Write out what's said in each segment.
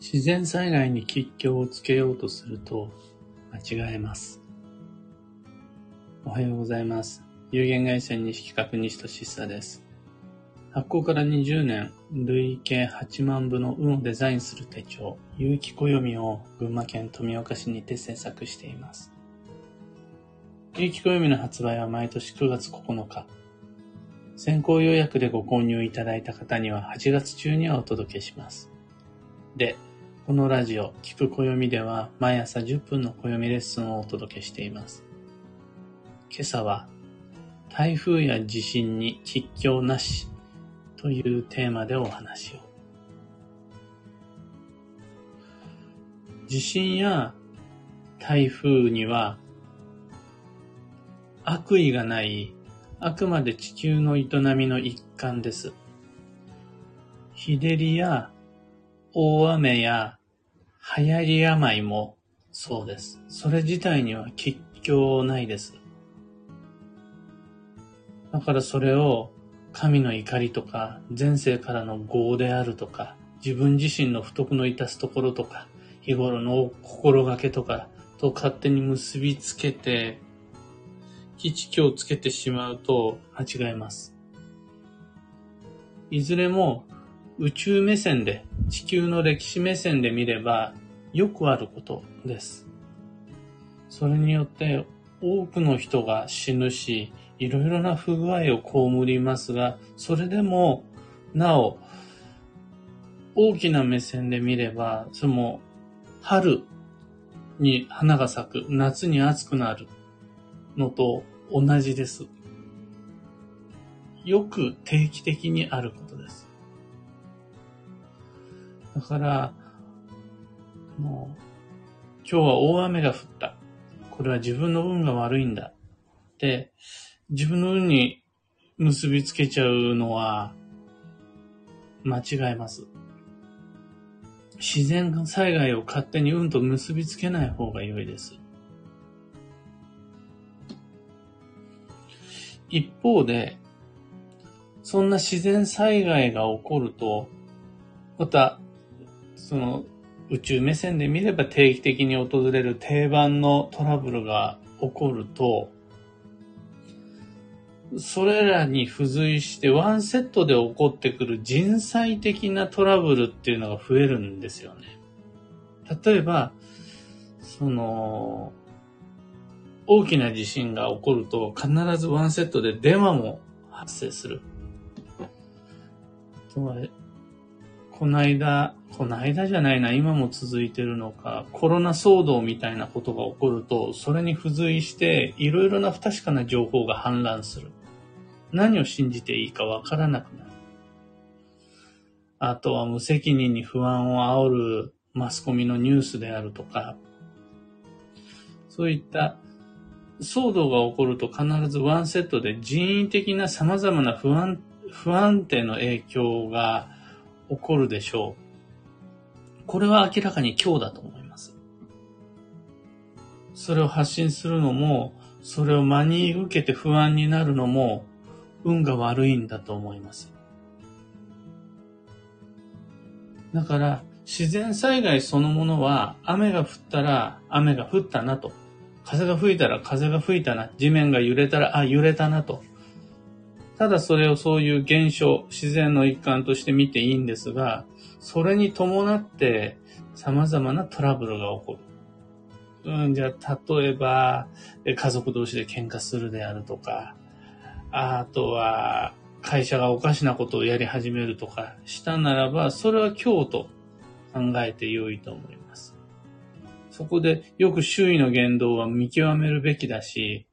自然災害に吉凶をつけようとすると間違えます。おはようございます。有限会社西企画西俊久です。発行から20年、累計8万部の運をデザインする手帳、有機暦を群馬県富岡市にて制作しています。有機暦の発売は毎年9月9日。先行予約でご購入いただいた方には8月中にはお届けします。で、このラジオ、聞く暦では毎朝10分の暦レッスンをお届けしています。今朝は、台風や地震に吉凶なしというテーマでお話を。地震や台風には悪意がない、あくまで地球の営みの一環です。日照りや大雨や流行り病もそうです。それ自体には吉凶ないです。だからそれを神の怒りとか前世からの業であるとか自分自身の不徳の致すところとか日頃の心がけとかと勝手に結びつけて基地をつけてしまうと間違えます。いずれも宇宙目線で地球の歴史目線で見ればよくあることです。それによって多くの人が死ぬし、いろいろな不具合を被りますが、それでもなお大きな目線で見れば、その春に花が咲く、夏に暑くなるのと同じです。よく定期的にあることです。だから、もう、今日は大雨が降った。これは自分の運が悪いんだ。って、自分の運に結びつけちゃうのは、間違えます。自然災害を勝手に運と結びつけない方が良いです。一方で、そんな自然災害が起こると、また、その宇宙目線で見れば定期的に訪れる定番のトラブルが起こると、それらに付随してワンセットで起こってくる人災的なトラブルっていうのが増えるんですよね。例えば、その、大きな地震が起こると必ずワンセットで電話も発生する。この間、この間じゃないな、今も続いてるのか、コロナ騒動みたいなことが起こると、それに付随して、いろいろな不確かな情報が氾濫する。何を信じていいかわからなくなる。あとは無責任に不安を煽るマスコミのニュースであるとか、そういった騒動が起こると必ずワンセットで人為的な様々な不安、不安定の影響が起こるでしょう。これは明らかに今日だと思います。それを発信するのも、それを真に受けて不安になるのも、運が悪いんだと思います。だから、自然災害そのものは、雨が降ったら雨が降ったなと。風が吹いたら風が吹いたな。地面が揺れたら、あ、揺れたなと。ただそれをそういう現象、自然の一環として見ていいんですが、それに伴って様々なトラブルが起こる。うん、じゃあ、例えば、家族同士で喧嘩するであるとか、あとは、会社がおかしなことをやり始めるとかしたならば、それは今日と考えて良いと思います。そこでよく周囲の言動は見極めるべきだし、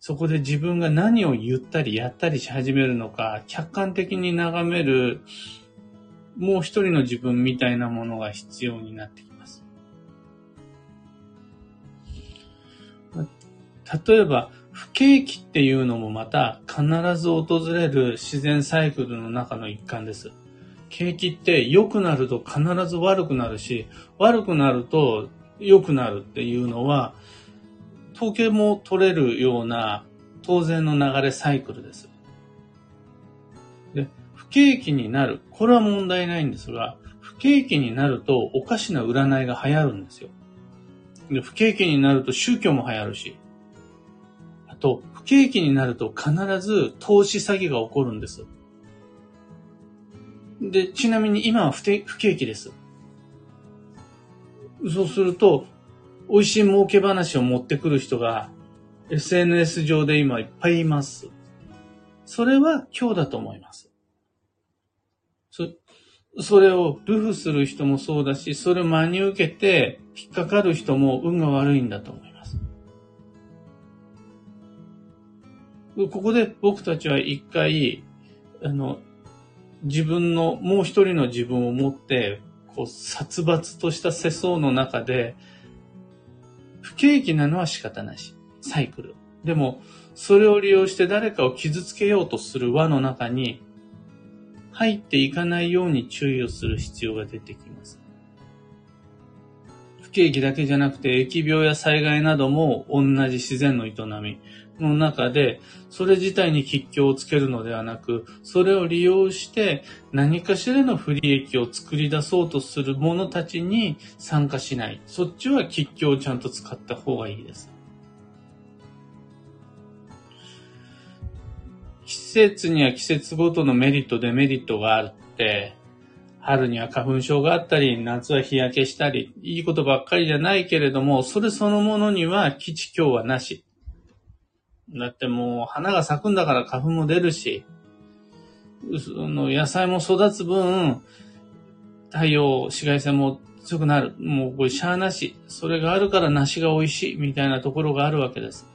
そこで自分が何を言ったりやったりし始めるのか、客観的に眺める、もう一人の自分みたいなものが必要になってきます。例えば、不景気っていうのもまた必ず訪れる自然サイクルの中の一環です。景気って良くなると必ず悪くなるし、悪くなると良くなるっていうのは、統計も取れるような当然の流れサイクルです。で、不景気になる。これは問題ないんですが、不景気になるとおかしな占いが流行るんですよ。で不景気になると宗教も流行るし、あと、不景気になると必ず投資詐欺が起こるんです。で、ちなみに今は不不景気です。そうすると、美味しい儲け話を持ってくる人が SNS 上で今いっぱいいます。それは今日だと思います。そそれをルフする人もそうだし、それを真に受けて引っかかる人も運が悪いんだと思います。ここで僕たちは一回、あの、自分の、もう一人の自分を持って、こう、殺伐とした世相の中で、不景気なのは仕方なし。サイクル。でも、それを利用して誰かを傷つけようとする輪の中に、入っていかないように注意をする必要が出てきます。不景気だけじゃなくて、疫病や災害なども同じ自然の営みの中で、それ自体に吉凶をつけるのではなく、それを利用して何かしらの不利益を作り出そうとする者たちに参加しない。そっちは吉凶をちゃんと使った方がいいです。季節には季節ごとのメリット、デメリットがあって、春には花粉症があったり、夏は日焼けしたり、いいことばっかりじゃないけれども、それそのものには基地今日はなし。だってもう花が咲くんだから花粉も出るし、その野菜も育つ分、太陽、紫外線も強くなる。もうこれしゃーなし。それがあるから梨が美味しいみたいなところがあるわけです。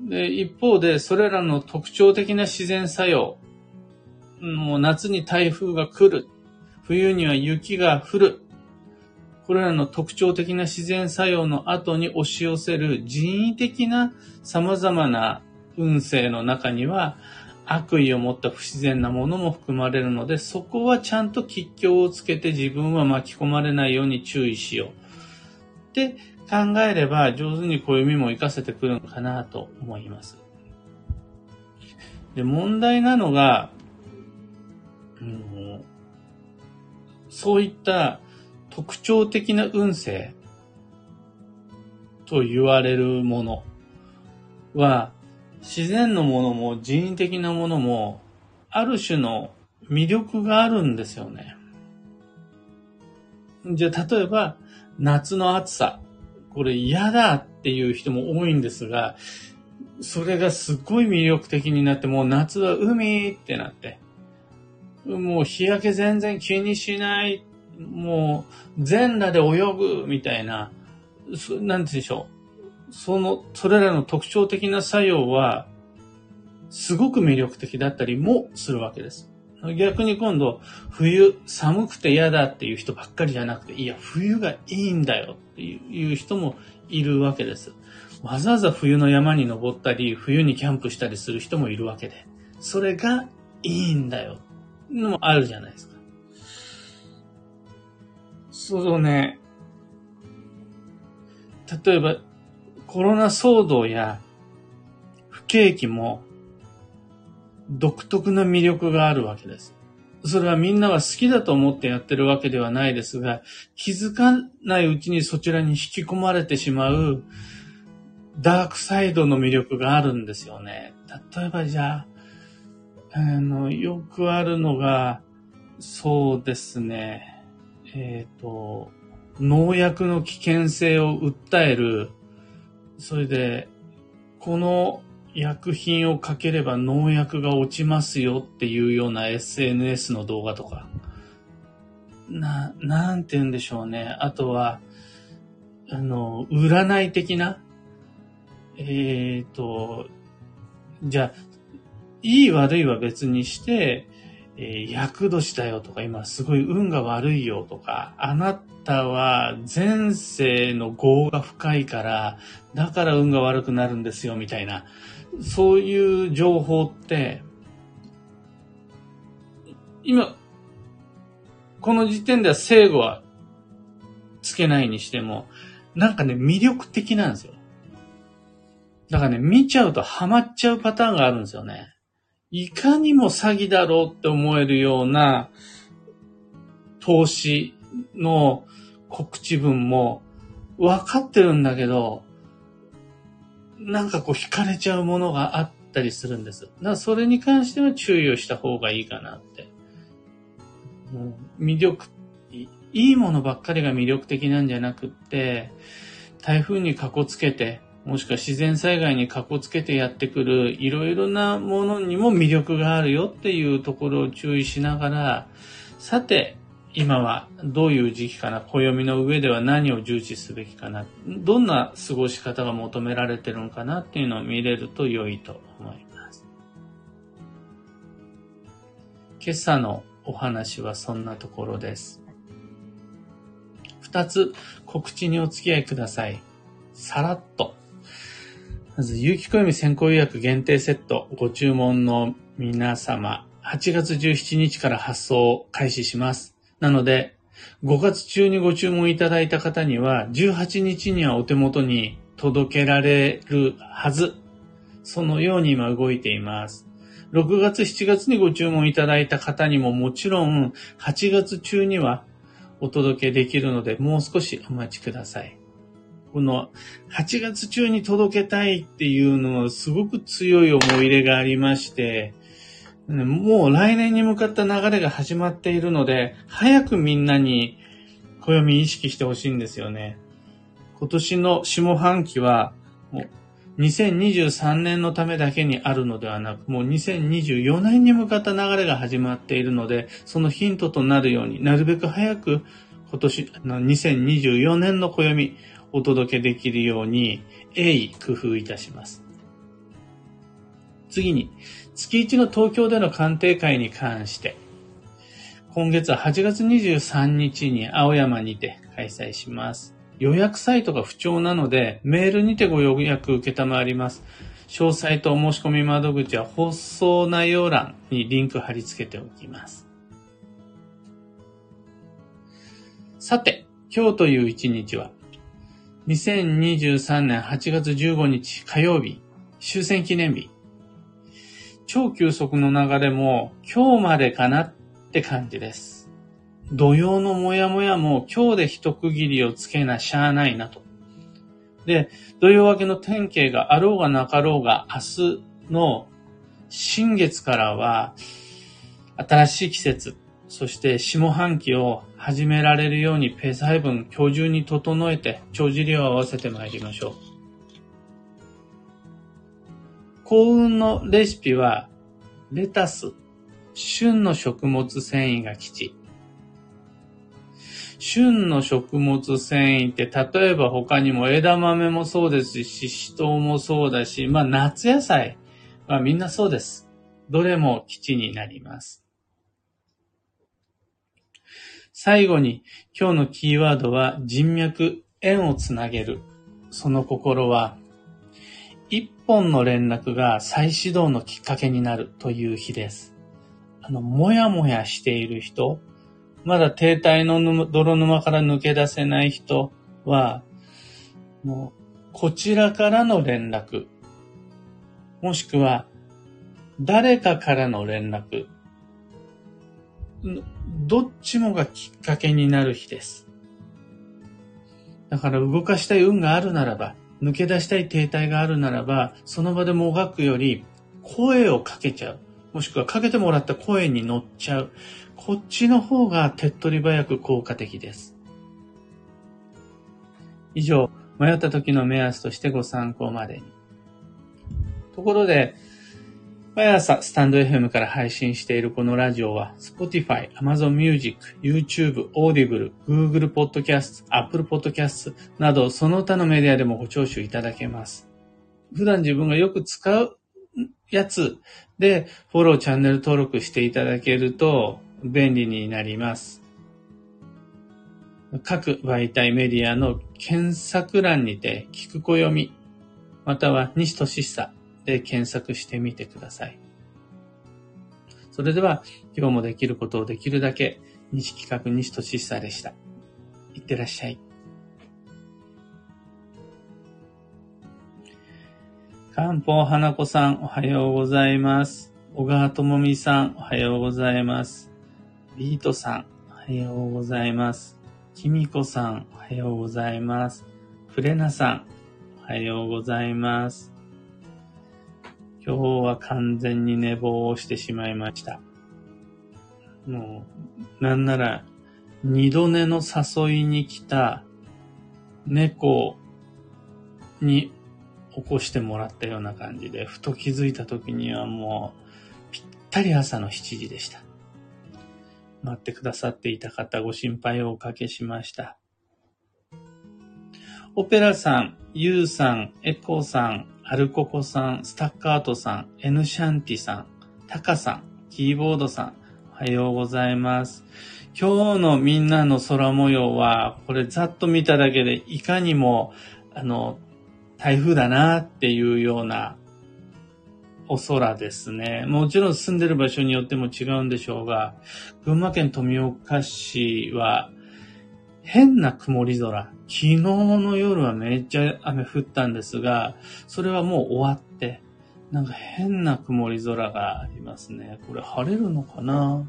で、一方で、それらの特徴的な自然作用、もう夏に台風が来る、冬には雪が降る、これらの特徴的な自然作用の後に押し寄せる人為的な様々な運勢の中には、悪意を持った不自然なものも含まれるので、そこはちゃんと吉祥をつけて自分は巻き込まれないように注意しよう。で、考えれば上手に暦も活かせてくるのかなと思います。で、問題なのが、そういった特徴的な運勢と言われるものは、自然のものも人為的なものも、ある種の魅力があるんですよね。じゃあ、例えば、夏の暑さ。これ嫌だっていう人も多いんですが、それがすっごい魅力的になって、もう夏は海ってなって、もう日焼け全然気にしない、もう全裸で泳ぐみたいな、なんでしょう。その、それらの特徴的な作用は、すごく魅力的だったりもするわけです。逆に今度、冬寒くて嫌だっていう人ばっかりじゃなくて、いや、冬がいいんだよっていう人もいるわけです。わざわざ冬の山に登ったり、冬にキャンプしたりする人もいるわけで、それがいいんだよ。のもあるじゃないですか。そうね、例えば、コロナ騒動や不景気も独特な魅力があるわけです。それはみんなは好きだと思ってやってるわけではないですが、気づかないうちにそちらに引き込まれてしまうダークサイドの魅力があるんですよね。例えばじゃあ、あの、よくあるのが、そうですね、えっ、ー、と、農薬の危険性を訴える、それで、この薬品をかければ農薬が落ちますよっていうような SNS の動画とか。な、なんて言うんでしょうね。あとは、あの、占い的な、えっ、ー、と、じゃあ、いい悪いは別にして、えー、厄年だよとか、今すごい運が悪いよとか、あなたは前世の業が深いから、だから運が悪くなるんですよみたいな、そういう情報って、今、この時点では正誤はつけないにしても、なんかね、魅力的なんですよ。だからね、見ちゃうとハマっちゃうパターンがあるんですよね。いかにも詐欺だろうって思えるような、投資の告知文も分かってるんだけど、なんかこう惹かれちゃうものがあったりするんです。だからそれに関しては注意をした方がいいかなって。もう魅力、いいものばっかりが魅力的なんじゃなくって、台風にかこつけて、もしくは自然災害にかこつけてやってくるいろいろなものにも魅力があるよっていうところを注意しながら、さて、今はどういう時期かな、暦の上では何を重視すべきかな、どんな過ごし方が求められてるのかなっていうのを見れると良いと思います。今朝のお話はそんなところです。二つ告知にお付き合いください。さらっと。まず、有機暦先行予約限定セットご注文の皆様、8月17日から発送を開始します。なので、5月中にご注文いただいた方には、18日にはお手元に届けられるはず。そのように今動いています。6月、7月にご注文いただいた方にももちろん、8月中にはお届けできるので、もう少しお待ちください。この8月中に届けたいっていうのはすごく強い思い入れがありまして、もう来年に向かった流れが始まっているので、早くみんなに暦意識してほしいんですよね。今年の下半期は、2023年のためだけにあるのではなく、もう2024年に向かった流れが始まっているので、そのヒントとなるように、なるべく早く今年の2024年の暦お届けできるように、鋭意工夫いたします。次に、月1の東京での鑑定会に関して、今月は8月23日に青山にて開催します。予約サイトが不調なので、メールにてご予約受けたまわります。詳細とお申し込み窓口は放送内容欄にリンク貼り付けておきます。さて、今日という一日は、2023年8月15日火曜日、終戦記念日。超急速の流れも今日までかなって感じです。土曜のモヤモヤも今日で一区切りをつけなしゃあないなと。で、土曜明けの天気があろうがなかろうが明日の新月からは新しい季節、そして下半期を始められるようにペース配分今日中に整えて帳尻を合わせてまいりましょう。幸運のレシピはレタス、旬の食物繊維が吉。旬の食物繊維って例えば他にも枝豆もそうですし、ししとうもそうだし、まあ夏野菜はみんなそうです。どれも基地になります。最後に今日のキーワードは人脈、縁をつなげる。その心は、一本の連絡が再始動のきっかけになるという日です。あの、もやもやしている人、まだ停滞の泥沼から抜け出せない人は、もう、こちらからの連絡、もしくは、誰かからの連絡、どっちもがきっかけになる日です。だから動かしたい運があるならば、抜け出したい停滞があるならば、その場でもがくより、声をかけちゃう。もしくはかけてもらった声に乗っちゃう。こっちの方が手っ取り早く効果的です。以上、迷った時の目安としてご参考までに。ところで、毎朝スタンド FM から配信しているこのラジオは Spotify、Amazon Music、YouTube、Audible、Google Podcast、Apple Podcast などその他のメディアでもご聴取いただけます。普段自分がよく使うやつでフォローチャンネル登録していただけると便利になります。各媒体メディアの検索欄にて聞く暦または西俊久で検索してみてください。それでは、今日もできることをできるだけ、西企画西俊久でした。いってらっしゃい。漢方花子さん、おはようございます。小川智美さん、おはようございます。ビートさん、おはようございます。きみこさん、おはようございます。フレナさん、おはようございます。今日は完全に寝坊をしてしまいました。もう、なんなら、二度寝の誘いに来た猫に起こしてもらったような感じで、ふと気づいた時にはもう、ぴったり朝の7時でした。待ってくださっていた方、ご心配をおかけしました。オペラさん、ユウさん、エコーさん、アルココさん、スタッカートさん、エヌシャンティさん、タカさん、キーボードさん、おはようございます。今日のみんなの空模様は、これざっと見ただけでいかにも、あの、台風だなっていうようなお空ですね。もちろん住んでる場所によっても違うんでしょうが、群馬県富岡市は変な曇り空。昨日の夜はめっちゃ雨降ったんですが、それはもう終わって、なんか変な曇り空がありますね。これ晴れるのかな？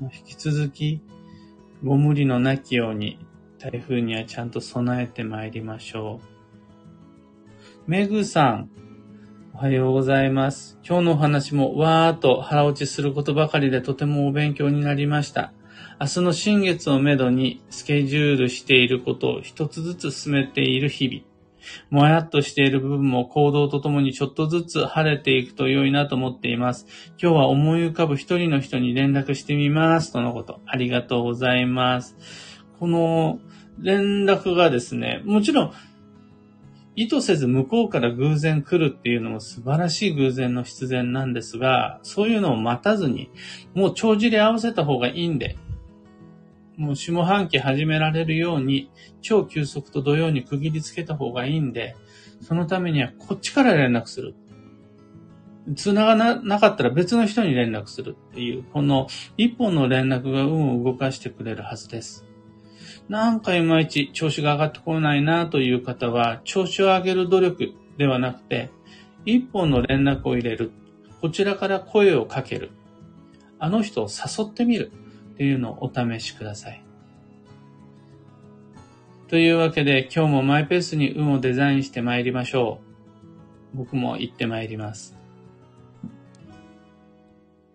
引き続き、ご無理のなきように台風にはちゃんと備えてまいりましょう。めぐさん、おはようございます。今日のお話もわーっと腹落ちすることばかりでとてもお勉強になりました。明日の新月をめどにスケジュールしていることを一つずつ進めている日々。もやっとしている部分も行動とともにちょっとずつ晴れていくと良いなと思っています。今日は思い浮かぶ一人の人に連絡してみます。とのこと。ありがとうございます。この連絡がですね、もちろん意図せず向こうから偶然来るっていうのも素晴らしい偶然の必然なんですが、そういうのを待たずに、もう帳尻合わせた方がいいんで、もう下半期始められるように、超急速と土曜に区切りつけた方がいいんで、そのためにはこっちから連絡する。繋がなかったら別の人に連絡するっていう、この一本の連絡が運を動かしてくれるはずです。なんかいまいち調子が上がってこないなという方は、調子を上げる努力ではなくて、一本の連絡を入れる。こちらから声をかける。あの人を誘ってみる。っていうのをお試しください。というわけで今日もマイペースに運をデザインして参りましょう。僕も行って参ります。